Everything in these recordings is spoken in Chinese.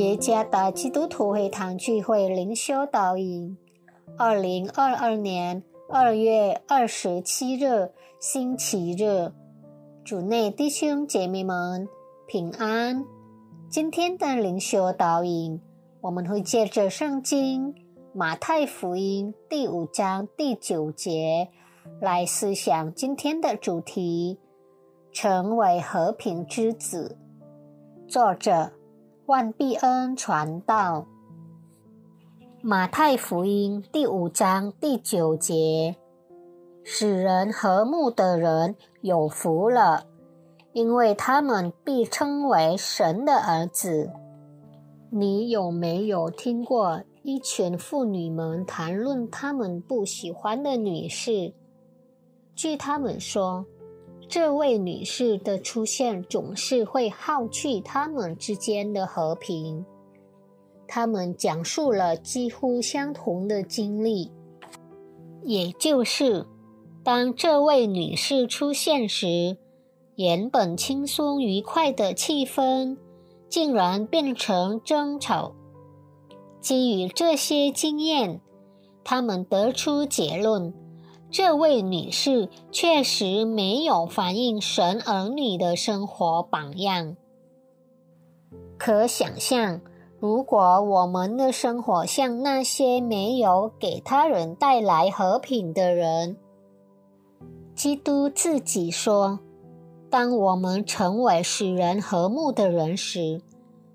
耶加达基督徒会堂聚会灵修导引，二零二二年二月二十七日星期日，主内弟兄姐妹们平安。今天的灵修导引，我们会借着圣经马太福音第五章第九节来思想今天的主题：成为和平之子。作者。万必恩传道，马太福音第五章第九节：使人和睦的人有福了，因为他们必称为神的儿子。你有没有听过一群妇女们谈论他们不喜欢的女士？据他们说。这位女士的出现总是会耗去他们之间的和平。他们讲述了几乎相同的经历，也就是当这位女士出现时，原本轻松愉快的气氛竟然变成争吵。基于这些经验，他们得出结论。这位女士确实没有反映神儿女的生活榜样。可想象，如果我们的生活像那些没有给他人带来和平的人，基督自己说：“当我们成为使人和睦的人时，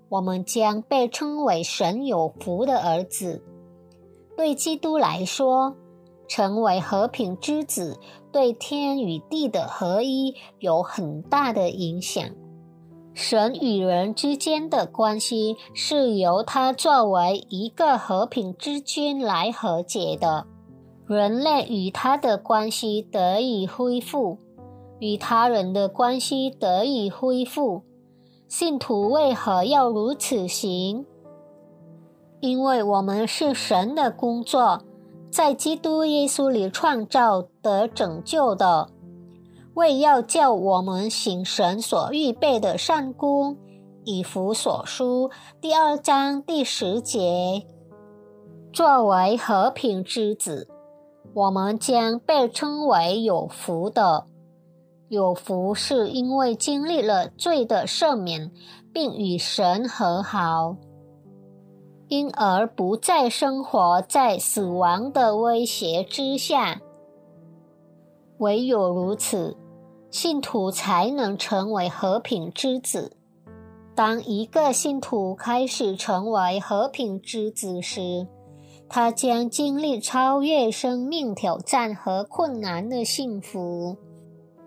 我们将被称为神有福的儿子。”对基督来说。成为和平之子，对天与地的合一有很大的影响。神与人之间的关系是由他作为一个和平之君来和解的。人类与他的关系得以恢复，与他人的关系得以恢复。信徒为何要如此行？因为我们是神的工作。在基督耶稣里创造得拯救的，为要叫我们行神所预备的善功。以弗所书第二章第十节，作为和平之子，我们将被称为有福的。有福是因为经历了罪的赦免，并与神和好。因而不再生活在死亡的威胁之下。唯有如此，信徒才能成为和平之子。当一个信徒开始成为和平之子时，他将经历超越生命挑战和困难的幸福。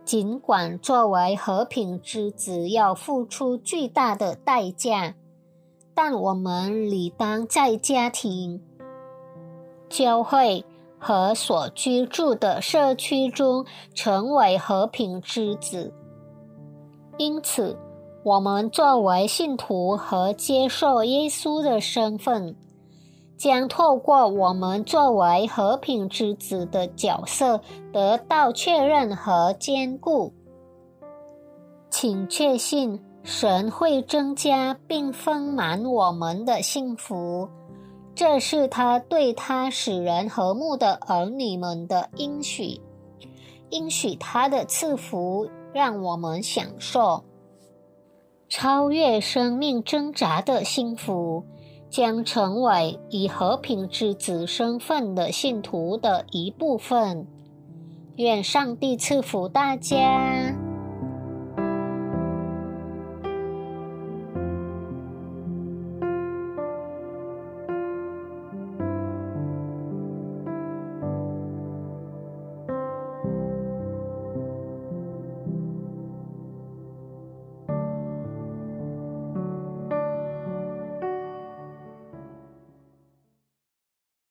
尽管作为和平之子要付出巨大的代价。但我们理当在家庭、教会和所居住的社区中成为和平之子。因此，我们作为信徒和接受耶稣的身份，将透过我们作为和平之子的角色得到确认和坚固。请确信。神会增加并丰满我们的幸福，这是他对他使人和睦的儿女们的应许。应许他的赐福，让我们享受超越生命挣扎的幸福，将成为以和平之子身份的信徒的一部分。愿上帝赐福大家。